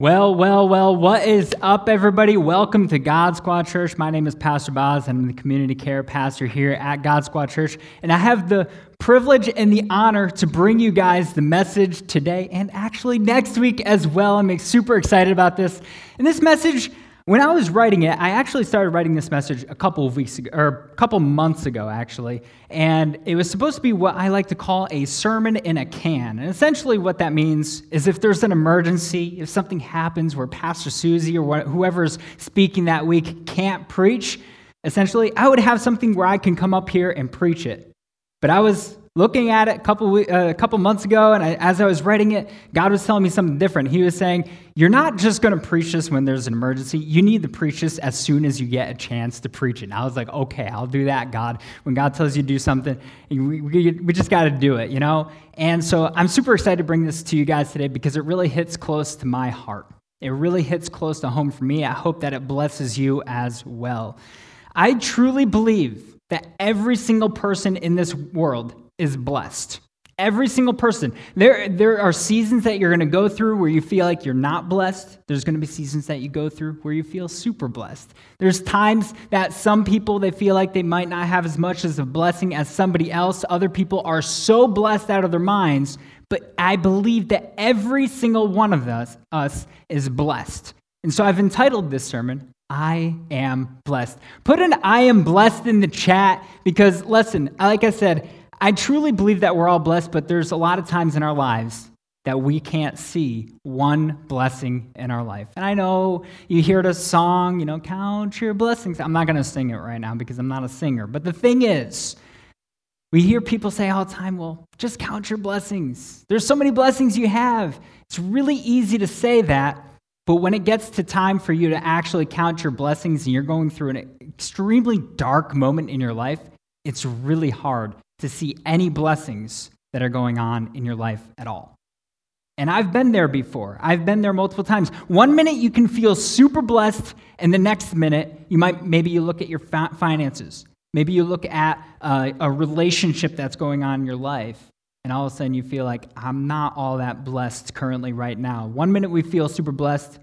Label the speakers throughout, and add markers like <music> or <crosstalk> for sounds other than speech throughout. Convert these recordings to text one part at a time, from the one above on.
Speaker 1: Well, well, well, what is up, everybody? Welcome to God Squad Church. My name is Pastor Boz. I'm the community care pastor here at God Squad Church, and I have the privilege and the honor to bring you guys the message today and actually next week as well. I'm super excited about this. And this message, when I was writing it, I actually started writing this message a couple of weeks ago, or a couple months ago, actually. And it was supposed to be what I like to call a sermon in a can. And essentially, what that means is if there's an emergency, if something happens where Pastor Susie or whoever's speaking that week can't preach, essentially, I would have something where I can come up here and preach it. But I was looking at it a couple, uh, a couple months ago, and I, as I was writing it, God was telling me something different. He was saying, You're not just going to preach this when there's an emergency. You need to preach this as soon as you get a chance to preach it. And I was like, Okay, I'll do that, God. When God tells you to do something, we, we, we just got to do it, you know? And so I'm super excited to bring this to you guys today because it really hits close to my heart. It really hits close to home for me. I hope that it blesses you as well. I truly believe that every single person in this world is blessed. Every single person. There, there are seasons that you're going to go through where you feel like you're not blessed. There's going to be seasons that you go through where you feel super blessed. There's times that some people they feel like they might not have as much as a blessing as somebody else. Other people are so blessed out of their minds, but I believe that every single one of us, us is blessed. And so I've entitled this sermon, I am blessed. Put an I am blessed in the chat because, listen, like I said, I truly believe that we're all blessed, but there's a lot of times in our lives that we can't see one blessing in our life. And I know you hear the song, you know, count your blessings. I'm not going to sing it right now because I'm not a singer. But the thing is, we hear people say all the time, well, just count your blessings. There's so many blessings you have. It's really easy to say that, but when it gets to time for you to actually count your blessings and you're going through an extremely dark moment in your life, it's really hard to see any blessings that are going on in your life at all. And I've been there before. I've been there multiple times. One minute you can feel super blessed, and the next minute you might maybe you look at your finances. Maybe you look at uh, a relationship that's going on in your life, and all of a sudden you feel like I'm not all that blessed currently right now. One minute we feel super blessed,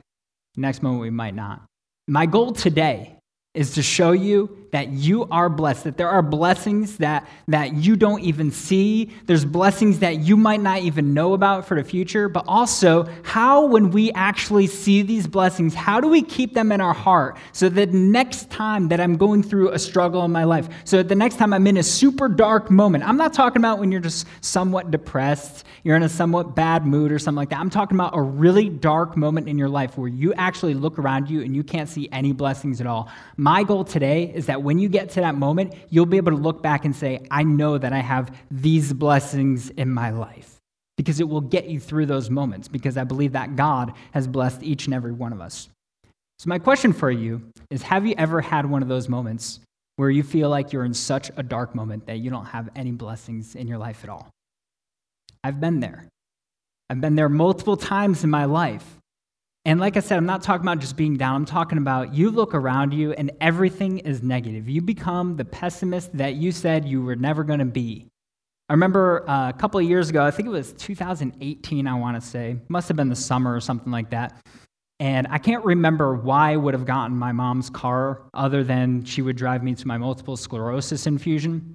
Speaker 1: next moment we might not. My goal today is to show you that you are blessed, that there are blessings that, that you don't even see. There's blessings that you might not even know about for the future, but also how, when we actually see these blessings, how do we keep them in our heart so that next time that I'm going through a struggle in my life, so that the next time I'm in a super dark moment, I'm not talking about when you're just somewhat depressed, you're in a somewhat bad mood or something like that. I'm talking about a really dark moment in your life where you actually look around you and you can't see any blessings at all. My goal today is that when you get to that moment, you'll be able to look back and say, I know that I have these blessings in my life. Because it will get you through those moments, because I believe that God has blessed each and every one of us. So, my question for you is Have you ever had one of those moments where you feel like you're in such a dark moment that you don't have any blessings in your life at all? I've been there. I've been there multiple times in my life. And like I said, I'm not talking about just being down. I'm talking about you look around you and everything is negative. You become the pessimist that you said you were never going to be. I remember uh, a couple of years ago, I think it was 2018, I want to say, must have been the summer or something like that. And I can't remember why I would have gotten my mom's car other than she would drive me to my multiple sclerosis infusion.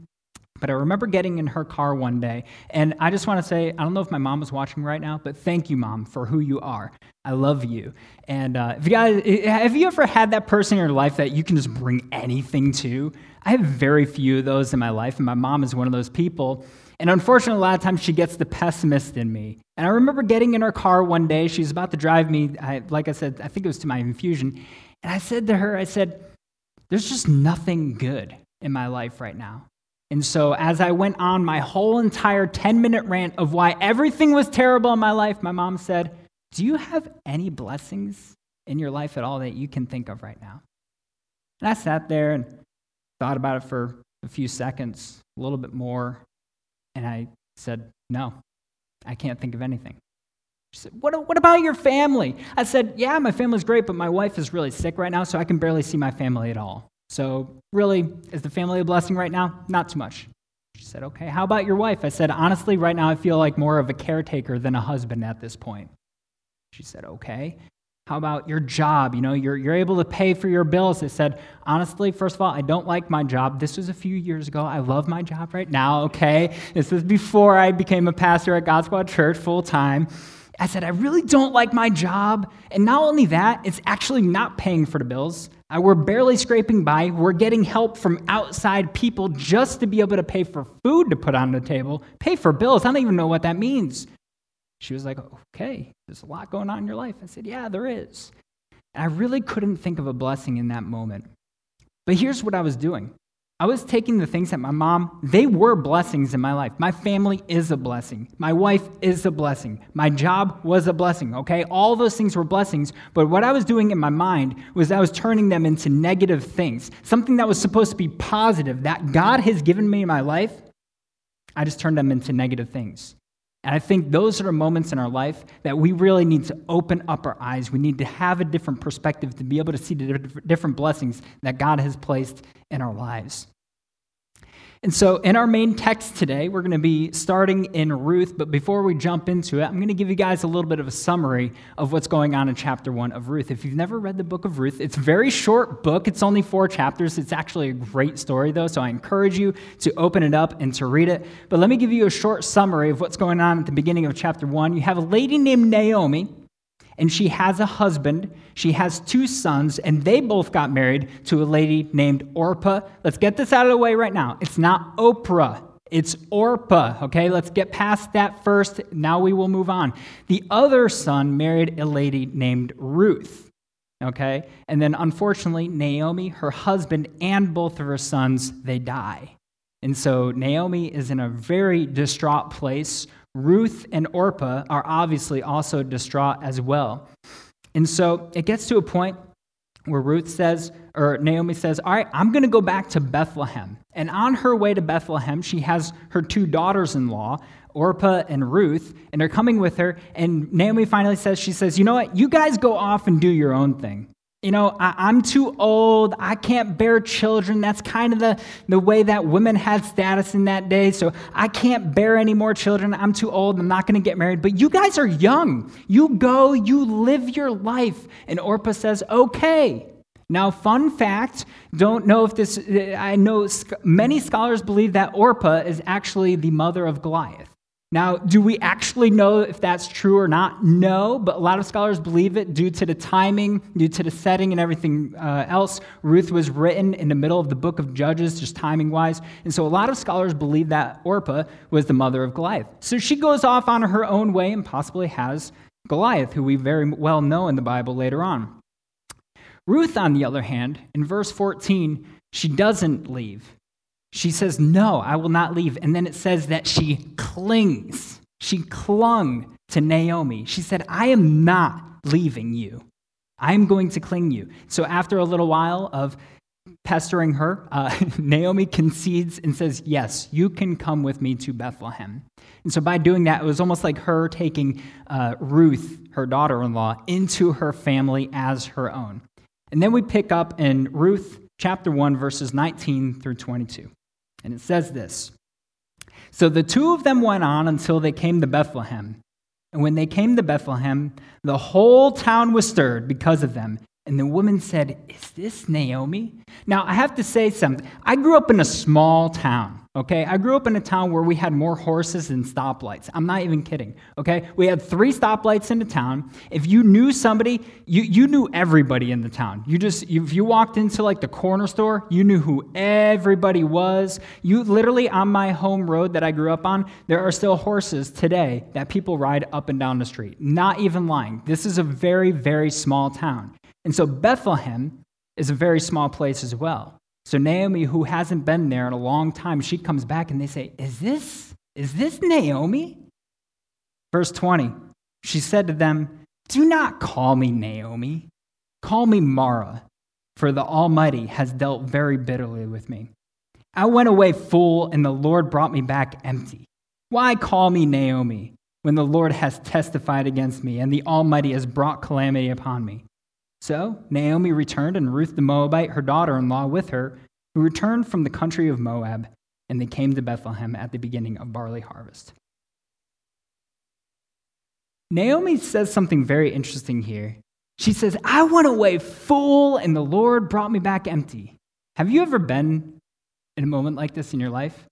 Speaker 1: But I remember getting in her car one day, and I just want to say, I don't know if my mom is watching right now, but thank you, mom, for who you are. I love you. And uh, if you guys, have you ever had that person in your life that you can just bring anything to? I have very few of those in my life, and my mom is one of those people. And unfortunately, a lot of times she gets the pessimist in me. And I remember getting in her car one day. She's about to drive me, I, like I said, I think it was to my infusion. And I said to her, I said, There's just nothing good in my life right now. And so, as I went on my whole entire 10 minute rant of why everything was terrible in my life, my mom said, Do you have any blessings in your life at all that you can think of right now? And I sat there and thought about it for a few seconds, a little bit more, and I said, No, I can't think of anything. She said, what, what about your family? I said, Yeah, my family's great, but my wife is really sick right now, so I can barely see my family at all. So, really, is the family a blessing right now? Not too much. She said, Okay, how about your wife? I said, Honestly, right now I feel like more of a caretaker than a husband at this point. She said, Okay. How about your job? You know, you're, you're able to pay for your bills. I said, honestly, first of all, I don't like my job. This was a few years ago. I love my job right now, okay? This is before I became a pastor at God Squad Church full time. I said, I really don't like my job. And not only that, it's actually not paying for the bills. We're barely scraping by. We're getting help from outside people just to be able to pay for food to put on the table, pay for bills. I don't even know what that means. She was like, Okay, there's a lot going on in your life. I said, Yeah, there is. And I really couldn't think of a blessing in that moment. But here's what I was doing I was taking the things that my mom, they were blessings in my life. My family is a blessing. My wife is a blessing. My job was a blessing, okay? All those things were blessings. But what I was doing in my mind was I was turning them into negative things. Something that was supposed to be positive, that God has given me in my life, I just turned them into negative things. And I think those are moments in our life that we really need to open up our eyes. We need to have a different perspective to be able to see the different blessings that God has placed in our lives. And so, in our main text today, we're going to be starting in Ruth. But before we jump into it, I'm going to give you guys a little bit of a summary of what's going on in chapter one of Ruth. If you've never read the book of Ruth, it's a very short book. It's only four chapters. It's actually a great story, though. So, I encourage you to open it up and to read it. But let me give you a short summary of what's going on at the beginning of chapter one. You have a lady named Naomi and she has a husband. She has two sons, and they both got married to a lady named Orpah. Let's get this out of the way right now. It's not Oprah, it's Orpah, okay? Let's get past that first. Now we will move on. The other son married a lady named Ruth, okay? And then unfortunately, Naomi, her husband, and both of her sons, they die. And so Naomi is in a very distraught place Ruth and Orpah are obviously also distraught as well. And so it gets to a point where Ruth says, or Naomi says, All right, I'm going to go back to Bethlehem. And on her way to Bethlehem, she has her two daughters in law, Orpah and Ruth, and they're coming with her. And Naomi finally says, She says, You know what? You guys go off and do your own thing you know, I, am too old. I can't bear children. That's kind of the, the way that women had status in that day. So I can't bear any more children. I'm too old. I'm not going to get married. But you guys are young. You go, you live your life. And Orpah says, okay. Now, fun fact don't know if this, I know many scholars believe that Orpah is actually the mother of Goliath. Now, do we actually know if that's true or not? No, but a lot of scholars believe it due to the timing, due to the setting, and everything uh, else. Ruth was written in the middle of the book of Judges, just timing wise. And so a lot of scholars believe that Orpah was the mother of Goliath. So she goes off on her own way and possibly has Goliath, who we very well know in the Bible later on. Ruth, on the other hand, in verse 14, she doesn't leave. She says, No, I will not leave. And then it says that she clings. She clung to Naomi. She said, I am not leaving you. I am going to cling you. So after a little while of pestering her, uh, <laughs> Naomi concedes and says, Yes, you can come with me to Bethlehem. And so by doing that, it was almost like her taking uh, Ruth, her daughter in law, into her family as her own. And then we pick up in Ruth chapter 1, verses 19 through 22. And it says this So the two of them went on until they came to Bethlehem. And when they came to Bethlehem, the whole town was stirred because of them. And the woman said, Is this Naomi? Now, I have to say something. I grew up in a small town. Okay, I grew up in a town where we had more horses than stoplights. I'm not even kidding. Okay, we had three stoplights in the town. If you knew somebody, you, you knew everybody in the town. You just, if you walked into like the corner store, you knew who everybody was. You literally on my home road that I grew up on, there are still horses today that people ride up and down the street. Not even lying. This is a very, very small town. And so Bethlehem is a very small place as well. So Naomi, who hasn't been there in a long time, she comes back and they say, Is this, is this Naomi? Verse 20, she said to them, Do not call me Naomi. Call me Mara, for the Almighty has dealt very bitterly with me. I went away full, and the Lord brought me back empty. Why call me Naomi when the Lord has testified against me and the Almighty has brought calamity upon me? So Naomi returned, and Ruth the Moabite, her daughter in law, with her, who returned from the country of Moab, and they came to Bethlehem at the beginning of barley harvest. Naomi says something very interesting here. She says, I went away full, and the Lord brought me back empty. Have you ever been in a moment like this in your life?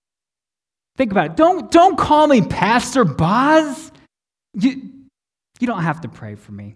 Speaker 1: Think about it. Don't, don't call me Pastor Boz. You, you don't have to pray for me.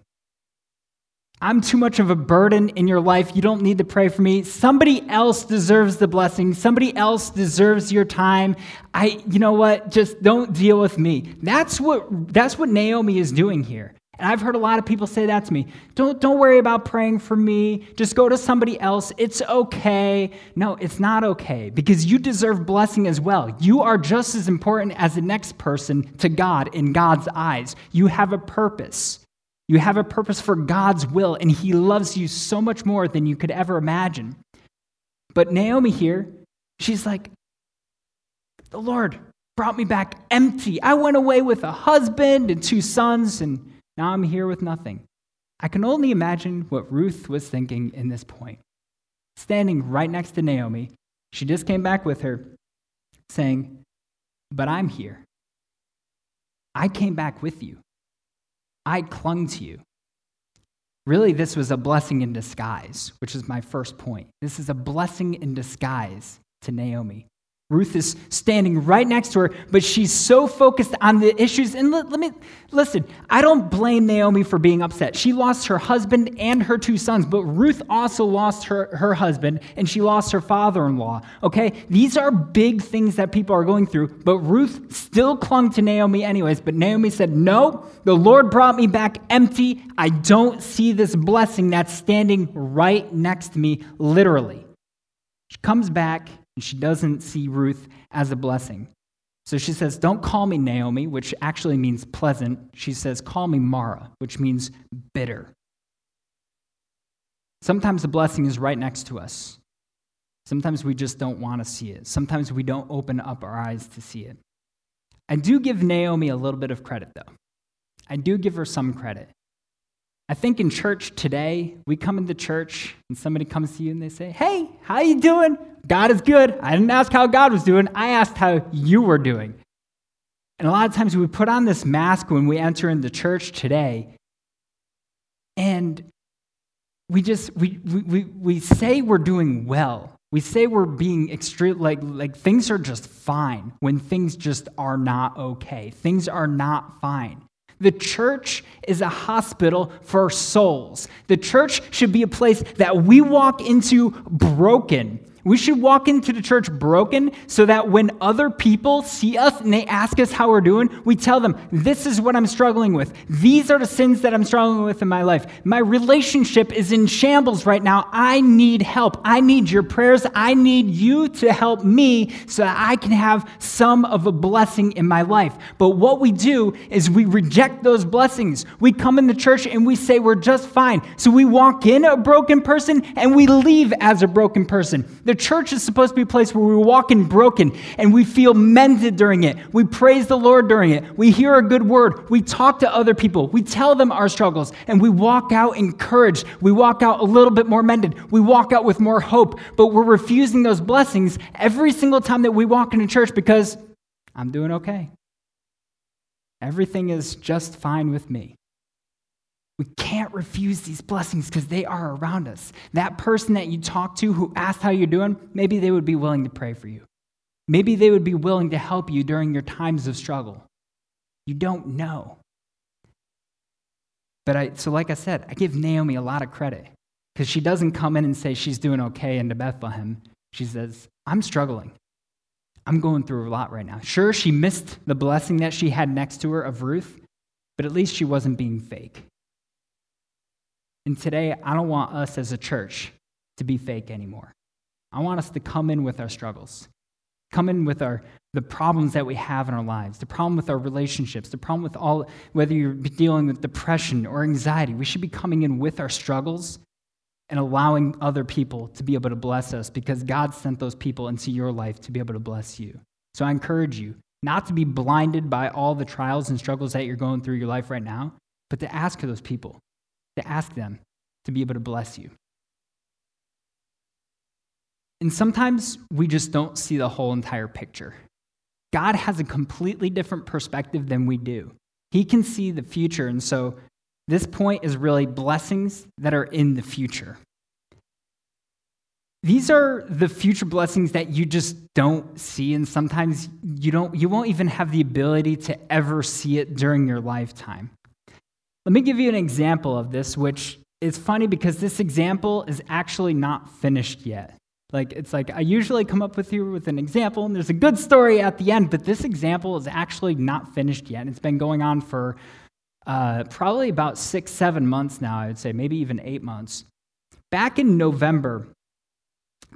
Speaker 1: I'm too much of a burden in your life. You don't need to pray for me. Somebody else deserves the blessing. Somebody else deserves your time. I you know what? Just don't deal with me. That's what that's what Naomi is doing here. And I've heard a lot of people say that to me. Don't don't worry about praying for me. Just go to somebody else. It's okay. No, it's not okay because you deserve blessing as well. You are just as important as the next person to God in God's eyes. You have a purpose. You have a purpose for God's will, and He loves you so much more than you could ever imagine. But Naomi here, she's like, The Lord brought me back empty. I went away with a husband and two sons, and now I'm here with nothing. I can only imagine what Ruth was thinking in this point. Standing right next to Naomi, she just came back with her, saying, But I'm here. I came back with you. I clung to you. Really, this was a blessing in disguise, which is my first point. This is a blessing in disguise to Naomi. Ruth is standing right next to her, but she's so focused on the issues. And let, let, me listen, I don't blame Naomi for being upset. She lost her husband and her two sons, but Ruth also lost her, her husband and she lost her father in law. Okay? These are big things that people are going through, but Ruth still clung to Naomi anyways. But Naomi said, No, the Lord brought me back empty. I don't see this blessing that's standing right next to me, literally. She comes back and she doesn't see Ruth as a blessing. So she says, Don't call me Naomi, which actually means pleasant. She says, Call me Mara, which means bitter. Sometimes the blessing is right next to us. Sometimes we just don't want to see it. Sometimes we don't open up our eyes to see it. I do give Naomi a little bit of credit, though. I do give her some credit. I think in church today, we come into church and somebody comes to you and they say, "Hey, how you doing? God is good. I didn't ask how God was doing. I asked how you were doing." And a lot of times we put on this mask when we enter into church today. And we just we we we say we're doing well. We say we're being extreme like like things are just fine when things just are not okay. Things are not fine. The church is a hospital for souls. The church should be a place that we walk into broken we should walk into the church broken so that when other people see us and they ask us how we're doing, we tell them, This is what I'm struggling with. These are the sins that I'm struggling with in my life. My relationship is in shambles right now. I need help. I need your prayers. I need you to help me so that I can have some of a blessing in my life. But what we do is we reject those blessings. We come in the church and we say we're just fine. So we walk in a broken person and we leave as a broken person. The the church is supposed to be a place where we walk in broken and we feel mended during it. We praise the Lord during it. We hear a good word. We talk to other people. We tell them our struggles and we walk out encouraged. We walk out a little bit more mended. We walk out with more hope, but we're refusing those blessings every single time that we walk into church because I'm doing okay. Everything is just fine with me. We can't refuse these blessings because they are around us. That person that you talk to who asked how you're doing, maybe they would be willing to pray for you. Maybe they would be willing to help you during your times of struggle. You don't know. But I, so like I said, I give Naomi a lot of credit because she doesn't come in and say she's doing okay into Bethlehem. She says, I'm struggling. I'm going through a lot right now. Sure, she missed the blessing that she had next to her of Ruth, but at least she wasn't being fake. And today, I don't want us as a church to be fake anymore. I want us to come in with our struggles, come in with our, the problems that we have in our lives, the problem with our relationships, the problem with all, whether you're dealing with depression or anxiety. We should be coming in with our struggles and allowing other people to be able to bless us because God sent those people into your life to be able to bless you. So I encourage you not to be blinded by all the trials and struggles that you're going through your life right now, but to ask those people to ask them to be able to bless you. And sometimes we just don't see the whole entire picture. God has a completely different perspective than we do. He can see the future. And so This point is really blessings that are in the future. These are the future blessings that you just don't see, and sometimes you, don't, you won't even have the ability to ever see it during your lifetime. Let me give you an example of this, which is funny because this example is actually not finished yet. Like, it's like I usually come up with you with an example, and there's a good story at the end, but this example is actually not finished yet. It's been going on for uh, probably about six, seven months now, I would say, maybe even eight months. Back in November,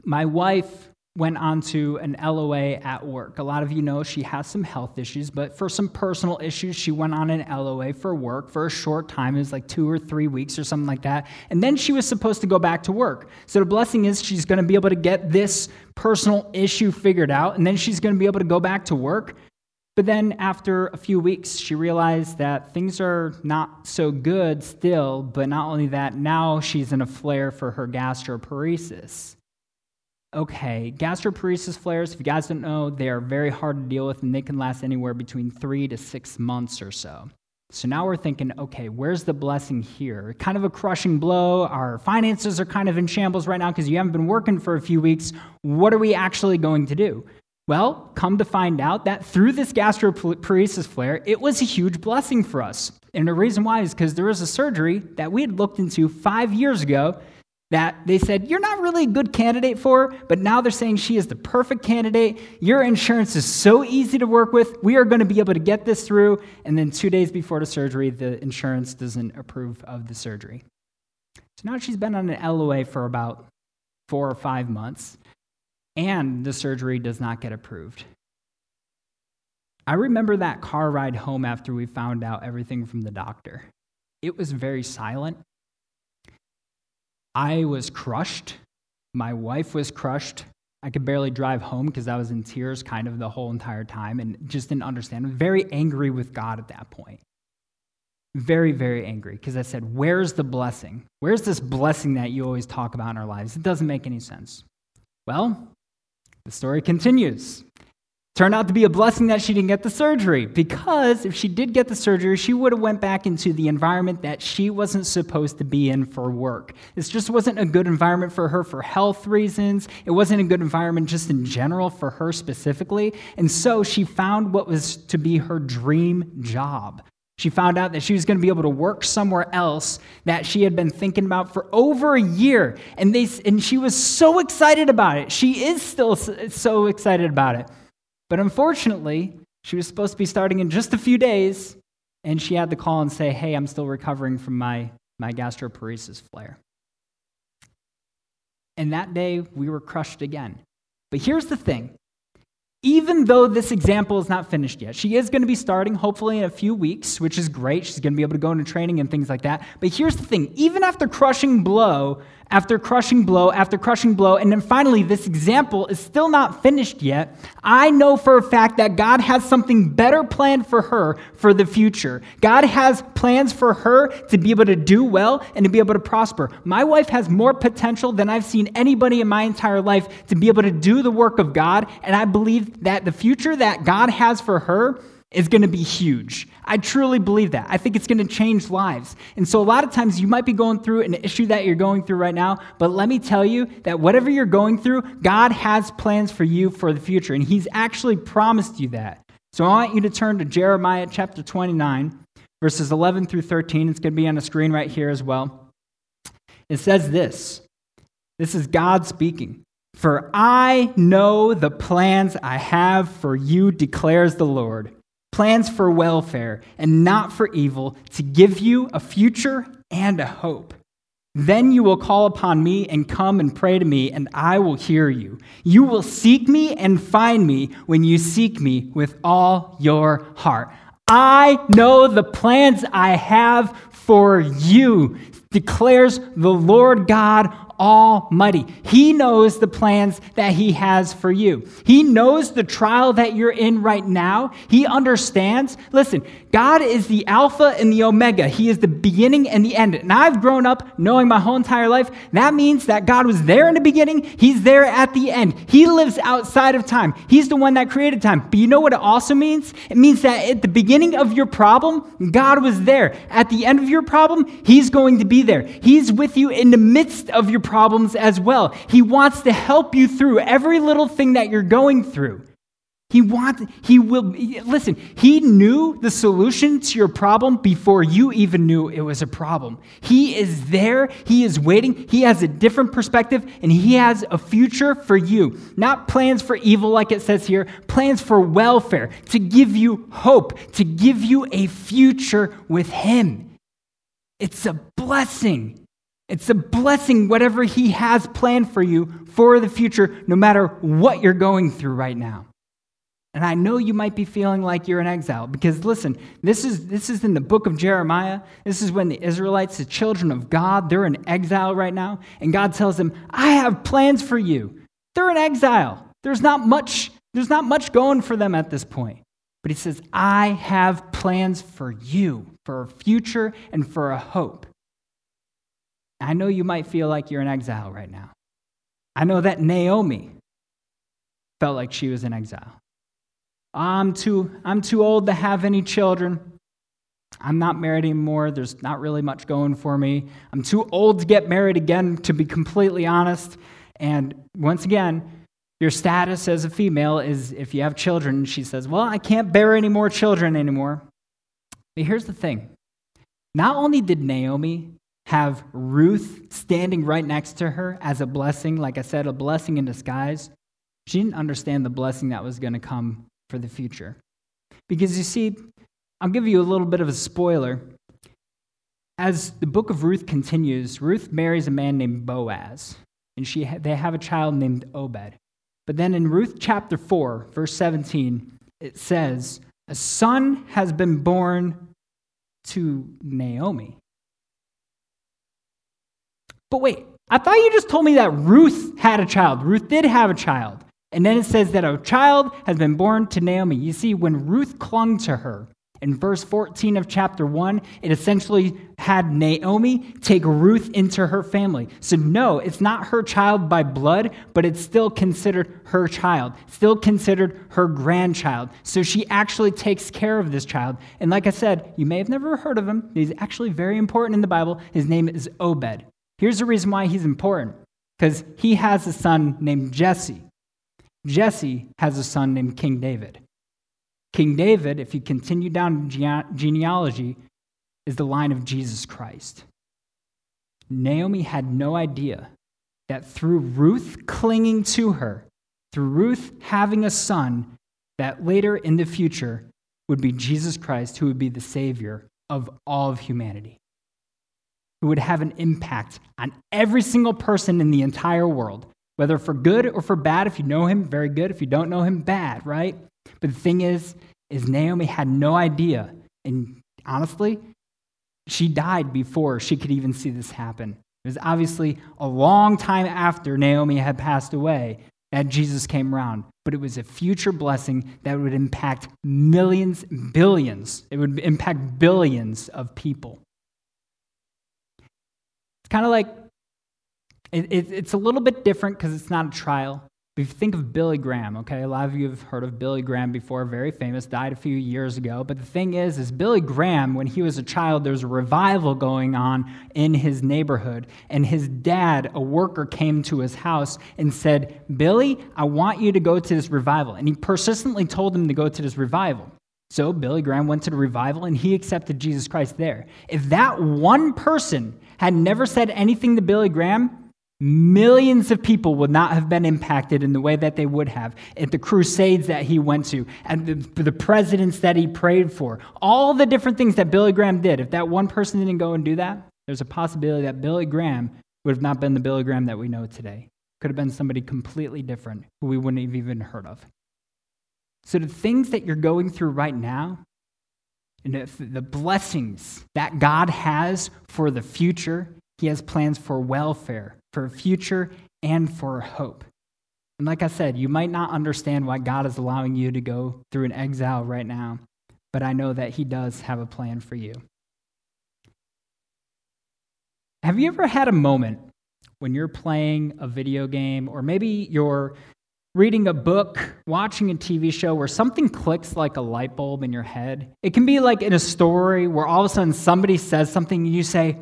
Speaker 1: my wife went on to an LOA at work. A lot of you know she has some health issues, but for some personal issues, she went on an LOA for work for a short time. It was like two or three weeks or something like that. And then she was supposed to go back to work. So the blessing is she's going to be able to get this personal issue figured out, and then she's going to be able to go back to work. But then after a few weeks, she realized that things are not so good still, but not only that, now she's in a flare for her gastroparesis okay, gastroparesis flares, if you guys don't know, they are very hard to deal with and they can last anywhere between three to six months or so. So now we're thinking, okay, where's the blessing here? Kind of a crushing blow. Our finances are kind of in shambles right now because you haven't been working for a few weeks. What are we actually going to do? Well, come to find out that through this gastroparesis flare, it was a huge blessing for us. And the reason why is because there was a surgery that we had looked into five years ago that they said, You're not really a good candidate for, but now they're saying she is the perfect candidate. Your insurance is so easy to work with. We are going to be able to get this through. And then two days before the surgery, the insurance doesn't approve of the surgery. So now she's been on an LOA for about four or five months, and the surgery does not get approved. I remember that car ride home after we found out everything from the doctor. It was very silent. I was crushed. My wife was crushed. I could barely drive home because I was in tears kind of the whole entire time and just didn't understand. I was very angry with God at that point. Very, very angry because I said, Where's the blessing? Where's this blessing that you always talk about in our lives? It doesn't make any sense. Well, the story continues. Turned out to be a blessing that she didn't get the surgery because if she did get the surgery, she would have went back into the environment that she wasn't supposed to be in for work. This just wasn't a good environment for her for health reasons. It wasn't a good environment just in general for her specifically. And so she found what was to be her dream job. She found out that she was going to be able to work somewhere else that she had been thinking about for over a year. And, they, and she was so excited about it. She is still so excited about it. But unfortunately, she was supposed to be starting in just a few days, and she had to call and say, Hey, I'm still recovering from my, my gastroparesis flare. And that day, we were crushed again. But here's the thing even though this example is not finished yet, she is going to be starting hopefully in a few weeks, which is great. She's going to be able to go into training and things like that. But here's the thing even after crushing blow, after crushing blow, after crushing blow, and then finally this example is still not finished yet, I know for a fact that God has something better planned for her for the future. God has plans for her to be able to do well and to be able to prosper. My wife has more potential than I've seen anybody in my entire life to be able to do the work of God, and I believe that the future that God has for her is going to be huge. I truly believe that. I think it's going to change lives. And so, a lot of times, you might be going through an issue that you're going through right now, but let me tell you that whatever you're going through, God has plans for you for the future, and He's actually promised you that. So, I want you to turn to Jeremiah chapter 29, verses 11 through 13. It's going to be on the screen right here as well. It says this this is God speaking. For I know the plans I have for you, declares the Lord plans for welfare and not for evil, to give you a future and a hope. Then you will call upon me and come and pray to me, and I will hear you. You will seek me and find me when you seek me with all your heart. I know the plans I have for you declares the Lord God Almighty. He knows the plans that He has for you. He knows the trial that you're in right now. He understands. Listen, God is the Alpha and the Omega. He is the beginning and the end. And I've grown up knowing my whole entire life that means that God was there in the beginning, He's there at the end. He lives outside of time. He's the one that created time. But you know what it also means? It means that at the beginning of your problem, God was there. At the end of your problem, He's going to be there. He's with you in the midst of your problems as well. He wants to help you through every little thing that you're going through. He wants, he will, listen, he knew the solution to your problem before you even knew it was a problem. He is there, he is waiting, he has a different perspective, and he has a future for you. Not plans for evil, like it says here, plans for welfare, to give you hope, to give you a future with him. It's a blessing. It's a blessing, whatever He has planned for you for the future, no matter what you're going through right now. And I know you might be feeling like you're in exile because listen, this is, this is in the book of Jeremiah. This is when the Israelites, the children of God, they're in exile right now. And God tells them, I have plans for you. They're in exile. There's not much, there's not much going for them at this point. But he says, I have plans for you, for a future and for a hope. I know you might feel like you're in exile right now. I know that Naomi felt like she was in exile. I'm too, I'm too old to have any children. I'm not married anymore. There's not really much going for me. I'm too old to get married again, to be completely honest. And once again, your status as a female is if you have children, she says, Well, I can't bear any more children anymore. But here's the thing not only did Naomi have Ruth standing right next to her as a blessing, like I said, a blessing in disguise, she didn't understand the blessing that was going to come for the future. Because you see, I'll give you a little bit of a spoiler. As the book of Ruth continues, Ruth marries a man named Boaz, and she, they have a child named Obed. But then in Ruth chapter 4, verse 17, it says, A son has been born to Naomi. But wait, I thought you just told me that Ruth had a child. Ruth did have a child. And then it says that a child has been born to Naomi. You see, when Ruth clung to her, in verse 14 of chapter 1, it essentially had Naomi take Ruth into her family. So, no, it's not her child by blood, but it's still considered her child, still considered her grandchild. So, she actually takes care of this child. And like I said, you may have never heard of him. He's actually very important in the Bible. His name is Obed. Here's the reason why he's important because he has a son named Jesse. Jesse has a son named King David. King David, if you continue down genealogy, is the line of Jesus Christ. Naomi had no idea that through Ruth clinging to her, through Ruth having a son, that later in the future would be Jesus Christ, who would be the Savior of all of humanity who would have an impact on every single person in the entire world, whether for good or for bad. If you know him, very good. If you don't know him, bad, right? But the thing is, is Naomi had no idea. And honestly, she died before she could even see this happen. It was obviously a long time after Naomi had passed away that Jesus came around, but it was a future blessing that would impact millions, billions. It would impact billions of people. It's kind of like, it, it, it's a little bit different because it's not a trial. But if you think of Billy Graham, okay, a lot of you have heard of Billy Graham before, very famous, died a few years ago. But the thing is, is Billy Graham, when he was a child, there was a revival going on in his neighborhood. And his dad, a worker, came to his house and said, Billy, I want you to go to this revival. And he persistently told him to go to this revival. So Billy Graham went to the revival and he accepted Jesus Christ there. If that one person had never said anything to Billy Graham, millions of people would not have been impacted in the way that they would have at the crusades that he went to, and the, the presidents that he prayed for, all the different things that Billy Graham did. If that one person didn't go and do that, there's a possibility that Billy Graham would have not been the Billy Graham that we know today. Could have been somebody completely different who we wouldn't have even heard of. So, the things that you're going through right now, and the blessings that God has for the future, He has plans for welfare, for a future, and for hope. And like I said, you might not understand why God is allowing you to go through an exile right now, but I know that He does have a plan for you. Have you ever had a moment when you're playing a video game, or maybe you're reading a book, watching a TV show where something clicks like a light bulb in your head? It can be like in a story where all of a sudden somebody says something and you say,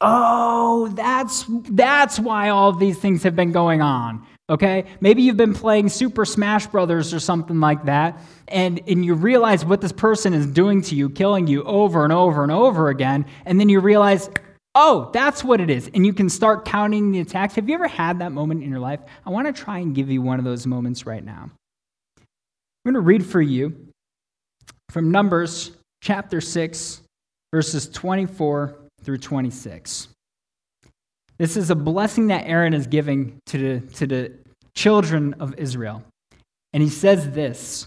Speaker 1: Oh, that's that's why all these things have been going on. Okay? Maybe you've been playing Super Smash Brothers or something like that, and, and you realize what this person is doing to you, killing you over and over and over again, and then you realize, oh, that's what it is. And you can start counting the attacks. Have you ever had that moment in your life? I want to try and give you one of those moments right now. I'm going to read for you from Numbers chapter 6, verses 24 through 26. This is a blessing that Aaron is giving to the, to the children of Israel. And he says this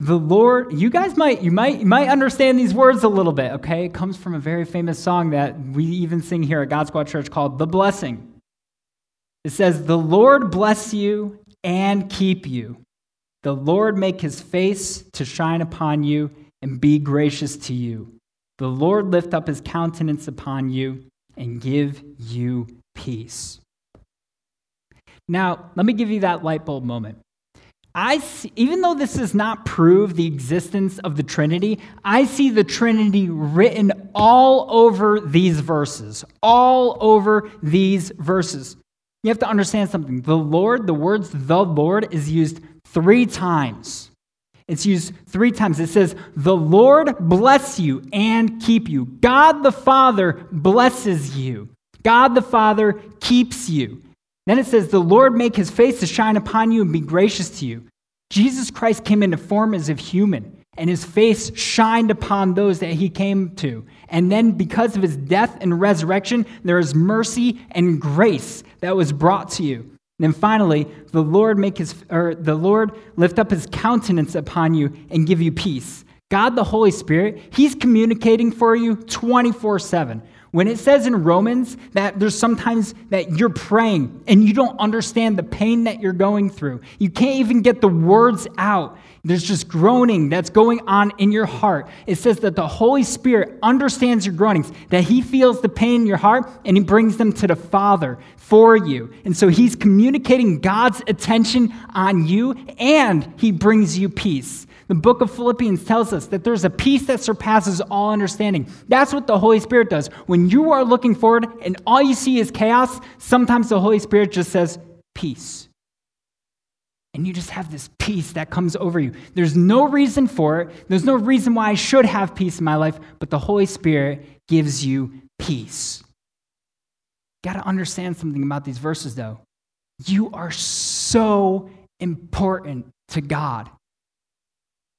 Speaker 1: The Lord, you guys might, you might, you might understand these words a little bit, okay? It comes from a very famous song that we even sing here at God Squad Church called The Blessing. It says, The Lord bless you and keep you. The Lord make his face to shine upon you and be gracious to you. The Lord lift up his countenance upon you and give you peace. Now, let me give you that light bulb moment. I see, even though this does not prove the existence of the Trinity, I see the Trinity written all over these verses, all over these verses. You have to understand something. The Lord, the words the Lord, is used three times. It's used three times. It says, The Lord bless you and keep you. God the Father blesses you. God the Father keeps you. Then it says, The Lord make his face to shine upon you and be gracious to you. Jesus Christ came into form as a human, and his face shined upon those that he came to. And then, because of his death and resurrection, there is mercy and grace that was brought to you. And then finally, the Lord make his or the Lord lift up his countenance upon you and give you peace. God the Holy Spirit, he's communicating for you 24/7. When it says in Romans that there's sometimes that you're praying and you don't understand the pain that you're going through. You can't even get the words out. There's just groaning that's going on in your heart. It says that the Holy Spirit understands your groanings, that He feels the pain in your heart and He brings them to the Father for you. And so He's communicating God's attention on you and He brings you peace. The book of Philippians tells us that there's a peace that surpasses all understanding. That's what the Holy Spirit does. When you are looking forward and all you see is chaos, sometimes the Holy Spirit just says, peace and you just have this peace that comes over you. There's no reason for it. There's no reason why I should have peace in my life, but the Holy Spirit gives you peace. Got to understand something about these verses, though. You are so important to God.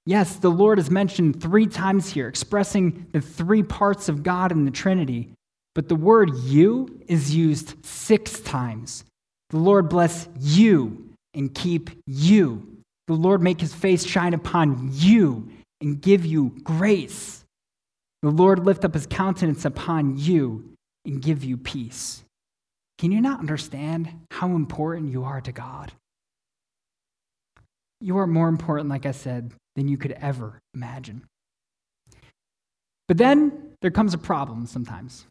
Speaker 1: Yes, the Lord is mentioned three times here, expressing the three parts of God in the Trinity, but the word you is used six times. The Lord bless you and keep you. The Lord make his face shine upon you and give you grace. The Lord lift up his countenance upon you and give you peace. Can you not understand how important you are to God? You are more important, like I said, than you could ever imagine. But then there comes a problem sometimes.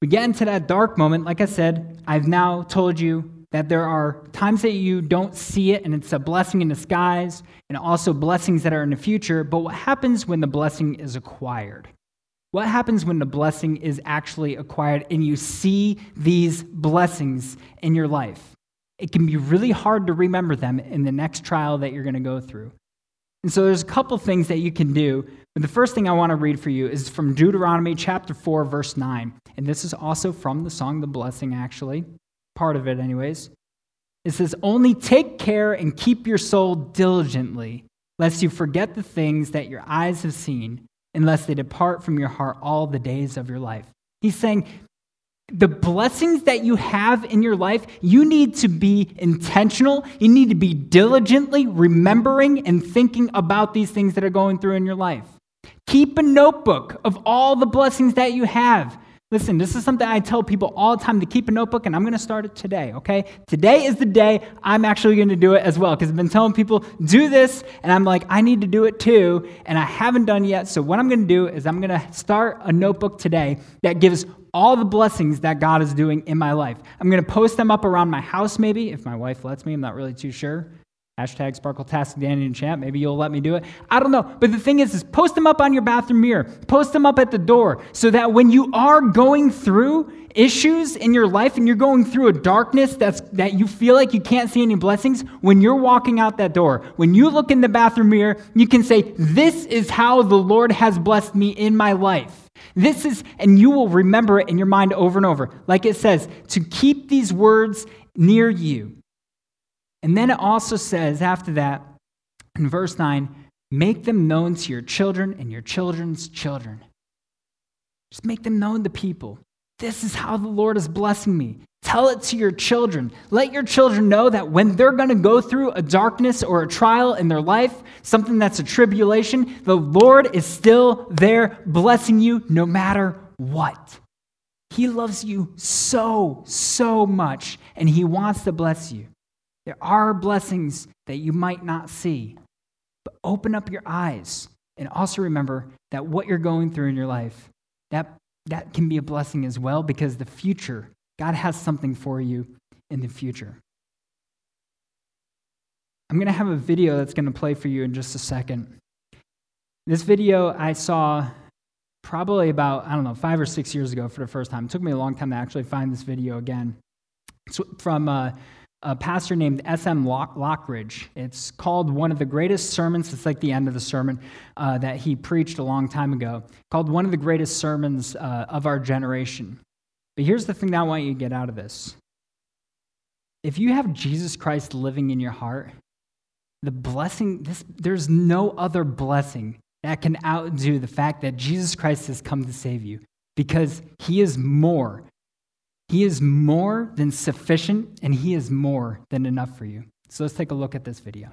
Speaker 1: We get into that dark moment. Like I said, I've now told you that there are times that you don't see it and it's a blessing in disguise, and also blessings that are in the future. But what happens when the blessing is acquired? What happens when the blessing is actually acquired and you see these blessings in your life? It can be really hard to remember them in the next trial that you're going to go through. And so there's a couple things that you can do. But the first thing I want to read for you is from Deuteronomy chapter 4, verse 9. And this is also from the song The Blessing, actually part of it, anyways. It says, Only take care and keep your soul diligently, lest you forget the things that your eyes have seen, unless they depart from your heart all the days of your life. He's saying, the blessings that you have in your life, you need to be intentional. You need to be diligently remembering and thinking about these things that are going through in your life. Keep a notebook of all the blessings that you have. Listen, this is something I tell people all the time to keep a notebook, and I'm going to start it today, okay? Today is the day I'm actually going to do it as well, because I've been telling people, do this, and I'm like, I need to do it too, and I haven't done yet. So, what I'm going to do is I'm going to start a notebook today that gives all the blessings that God is doing in my life. I'm going to post them up around my house, maybe, if my wife lets me. I'm not really too sure. Hashtag Sparkletastic Danny and Champ. Maybe you'll let me do it. I don't know. But the thing is, is post them up on your bathroom mirror. Post them up at the door so that when you are going through issues in your life and you're going through a darkness that's that you feel like you can't see any blessings, when you're walking out that door, when you look in the bathroom mirror, you can say, This is how the Lord has blessed me in my life. This is, and you will remember it in your mind over and over. Like it says, to keep these words near you and then it also says after that, in verse 9, make them known to your children and your children's children. Just make them known to people. This is how the Lord is blessing me. Tell it to your children. Let your children know that when they're going to go through a darkness or a trial in their life, something that's a tribulation, the Lord is still there blessing you no matter what. He loves you so, so much, and He wants to bless you. There are blessings that you might not see, but open up your eyes and also remember that what you're going through in your life, that, that can be a blessing as well because the future, God has something for you in the future. I'm going to have a video that's going to play for you in just a second. This video I saw probably about, I don't know, five or six years ago for the first time. It took me a long time to actually find this video again. It's from uh, a pastor named S.M. Lock- Lockridge. It's called one of the greatest sermons. It's like the end of the sermon uh, that he preached a long time ago, called one of the greatest sermons uh, of our generation. But here's the thing that I want you to get out of this if you have Jesus Christ living in your heart, the blessing, this, there's no other blessing that can outdo the fact that Jesus Christ has come to save you because he is more he is more than sufficient, and He is more than enough for you. So let's take a look at this video.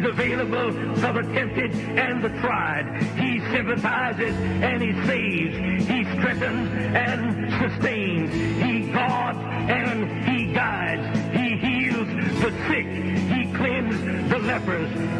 Speaker 2: He's available for the tempted and the tried. He sympathizes and he saves. He strengthens and sustains. He guards and he guides. He heals the sick. He cleanses the lepers.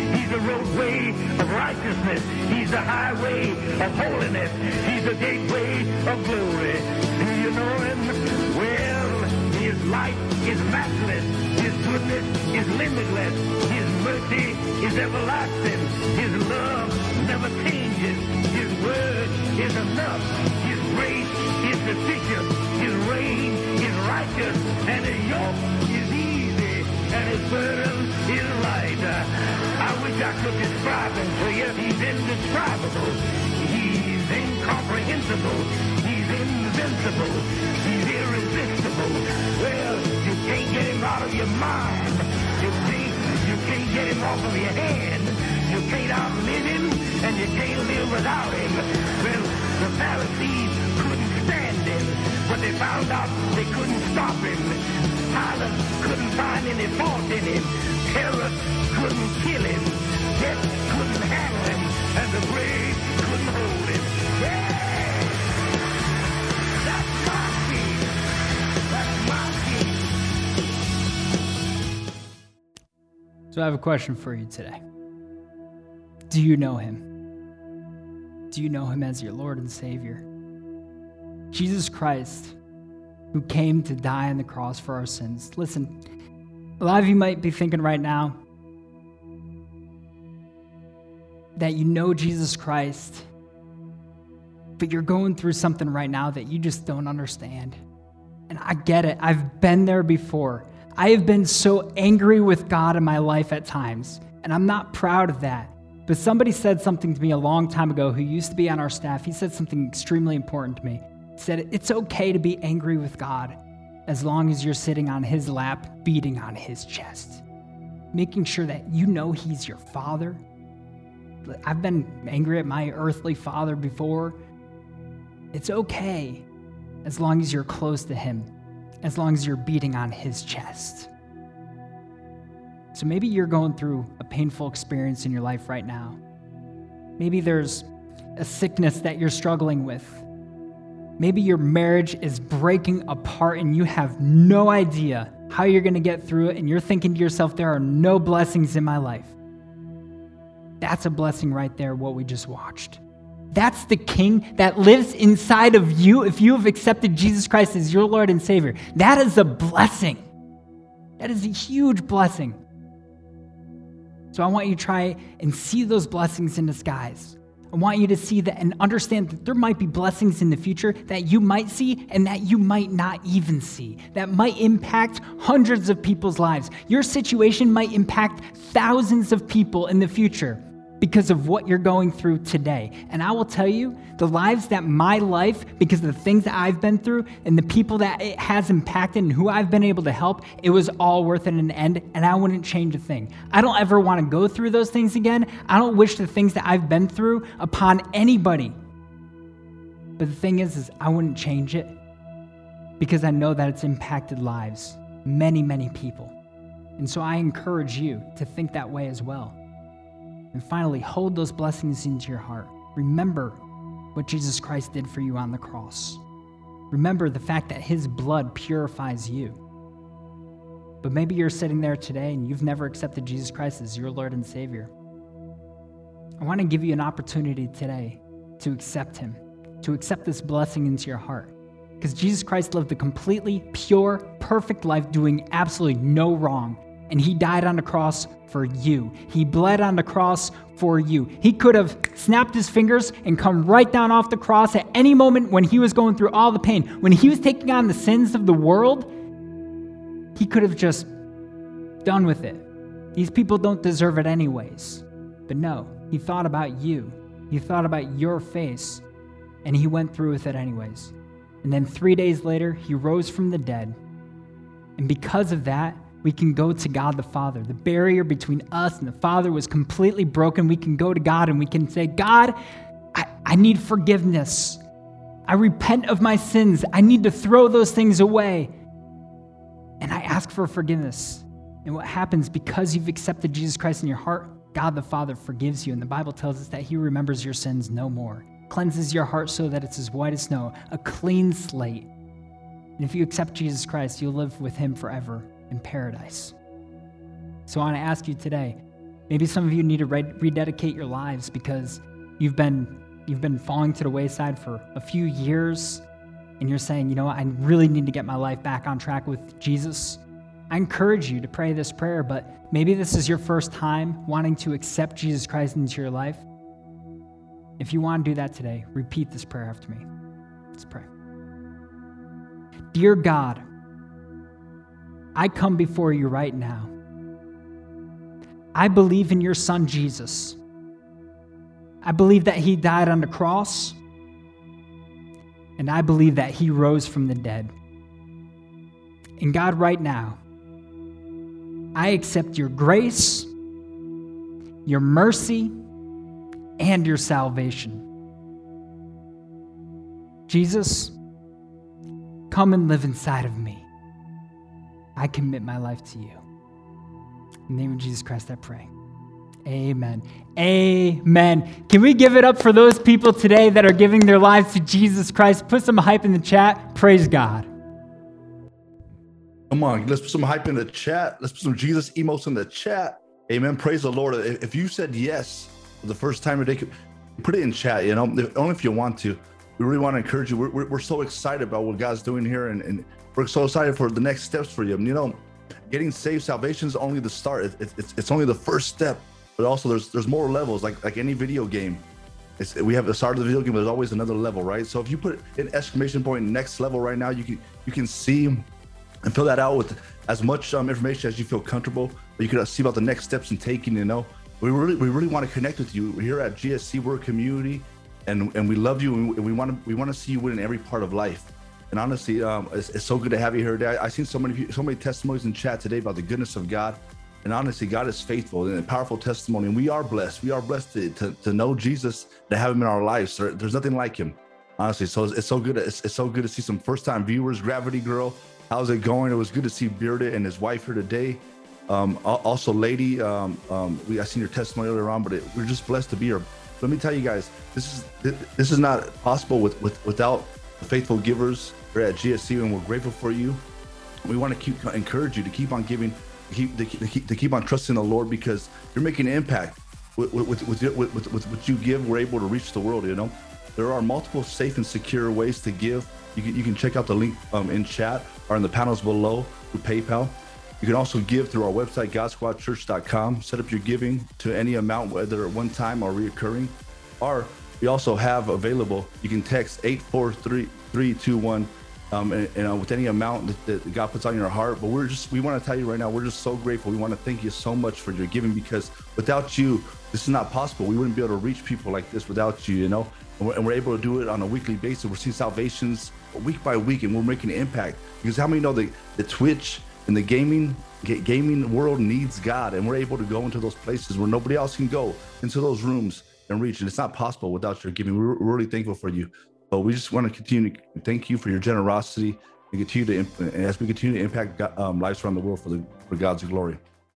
Speaker 2: The roadway of righteousness. He's the highway of holiness. He's the gateway of glory. Do you know him? Well, his light is matchless. His goodness is limitless. His mercy is everlasting. His love never changes. His word is enough. His grace is sufficient. His reign is righteous. And his yoke is. And his burden is light. I wish I could describe him to you. He's indescribable. He's incomprehensible. He's invincible. He's irresistible. Well, you can't get him out of your mind. You can't, you can't get him off of your hand. You can't outlive him, and you can't live without him. Well, the Pharisees couldn't stand him, but they found out they couldn't stop him. Pilate couldn't find any fault in him. Herod couldn't kill him. Death couldn't handle him, and the grave couldn't hold him. Yeah!
Speaker 1: So I have a question for you today. Do you know him? Do you know him as your Lord and Savior? Jesus Christ, who came to die on the cross for our sins. Listen, a lot of you might be thinking right now that you know Jesus Christ, but you're going through something right now that you just don't understand. And I get it, I've been there before. I have been so angry with God in my life at times, and I'm not proud of that. But somebody said something to me a long time ago who used to be on our staff. He said something extremely important to me. Said, It's okay to be angry with God as long as you're sitting on his lap, beating on his chest, making sure that you know he's your father. I've been angry at my earthly father before. It's okay as long as you're close to him, as long as you're beating on his chest. So maybe you're going through a painful experience in your life right now. Maybe there's a sickness that you're struggling with. Maybe your marriage is breaking apart and you have no idea how you're going to get through it, and you're thinking to yourself, there are no blessings in my life. That's a blessing right there, what we just watched. That's the king that lives inside of you if you have accepted Jesus Christ as your Lord and Savior. That is a blessing. That is a huge blessing. So I want you to try and see those blessings in disguise. I want you to see that and understand that there might be blessings in the future that you might see and that you might not even see, that might impact hundreds of people's lives. Your situation might impact thousands of people in the future because of what you're going through today. And I will tell you, the lives that my life, because of the things that I've been through and the people that it has impacted and who I've been able to help, it was all worth it in the end, and I wouldn't change a thing. I don't ever want to go through those things again. I don't wish the things that I've been through upon anybody. But the thing is, is I wouldn't change it because I know that it's impacted lives, many, many people. And so I encourage you to think that way as well. And finally, hold those blessings into your heart. Remember what Jesus Christ did for you on the cross. Remember the fact that his blood purifies you. But maybe you're sitting there today and you've never accepted Jesus Christ as your Lord and Savior. I want to give you an opportunity today to accept him, to accept this blessing into your heart. Because Jesus Christ lived a completely pure, perfect life, doing absolutely no wrong and he died on the cross for you. He bled on the cross for you. He could have snapped his fingers and come right down off the cross at any moment when he was going through all the pain. When he was taking on the sins of the world, he could have just done with it. These people don't deserve it, anyways. But no, he thought about you. He thought about your face, and he went through with it, anyways. And then three days later, he rose from the dead. And because of that, we can go to God the Father. The barrier between us and the Father was completely broken. We can go to God and we can say, God, I, I need forgiveness. I repent of my sins. I need to throw those things away. And I ask for forgiveness. And what happens because you've accepted Jesus Christ in your heart, God the Father forgives you. And the Bible tells us that He remembers your sins no more, cleanses your heart so that it's as white as snow, a clean slate. And if you accept Jesus Christ, you'll live with Him forever in paradise. So I want to ask you today maybe some of you need to rededicate your lives because you've been, you've been falling to the wayside for a few years and you're saying, you know I really need to get my life back on track with Jesus. I encourage you to pray this prayer, but maybe this is your first time wanting to accept Jesus Christ into your life. If you want to do that today, repeat this prayer after me. Let's pray. Dear God, I come before you right now. I believe in your son, Jesus. I believe that he died on the cross. And I believe that he rose from the dead. And God, right now, I accept your grace, your mercy, and your salvation. Jesus, come and live inside of me. I commit my life to you. In the name of Jesus Christ, I pray. Amen. Amen. Can we give it up for those people today that are giving their lives to Jesus Christ? Put some hype in the chat. Praise God.
Speaker 3: Come on, let's put some hype in the chat. Let's put some Jesus emotes in the chat. Amen. Praise the Lord. If you said yes the first time today, put it in chat, you know, only if you want to. We really want to encourage you. We're, we're, we're so excited about what God's doing here, and, and, we're so excited for the next steps for you. You know, getting saved, salvation is only the start. It's, it's, it's only the first step. But also there's there's more levels like like any video game. It's, we have the start of the video game but there's always another level right? So if you put an exclamation point next level right now you can you can see and fill that out with as much um, information as you feel comfortable. But you can see about the next steps in taking you know. We really we really want to connect with you here at gsc we're a community and and we love you and we want to we want to see you win in every part of life and honestly um, it's, it's so good to have you here today i've seen so many so many testimonies in chat today about the goodness of god and honestly, God is faithful and a powerful testimony. And we are blessed. We are blessed to, to, to know Jesus, to have him in our lives. There's nothing like him, honestly. So it's, it's so good. It's, it's, so good to see some first time viewers. Gravity Girl, how's it going? It was good to see Bearded and his wife here today. Um, also, Lady, um, um, we I seen your testimony earlier on, but it, we're just blessed to be here. Let me tell you guys, this is this is not possible with, with without faithful givers here at GSC, and we're grateful for you. We want to keep encourage you to keep on giving keep to, keep to keep on trusting the Lord because you're making an impact with with, with, with, with, with what you give. We're able to reach the world. You know, there are multiple safe and secure ways to give. You can you can check out the link um, in chat or in the panels below through PayPal. You can also give through our website, GodSquadChurch.com. Set up your giving to any amount, whether at one time or reoccurring. Or we also have available, you can text 843321 um, and, and uh, with any amount that, that, God puts on your heart. But we're just, we want to tell you right now, we're just so grateful. We want to thank you so much for your giving because without you, this is not possible. We wouldn't be able to reach people like this without you, you know? And we're, and we're able to do it on a weekly basis. We're seeing salvations week by week and we're making an impact because how many know that the Twitch and the gaming gaming world needs God, and we're able to go into those places where nobody else can go into those rooms and reach. And it's not possible without your giving. We're, really thankful for you. But we just want to continue to thank you for your generosity and continue to, and as we continue to impact um, lives around the world for the for God's glory.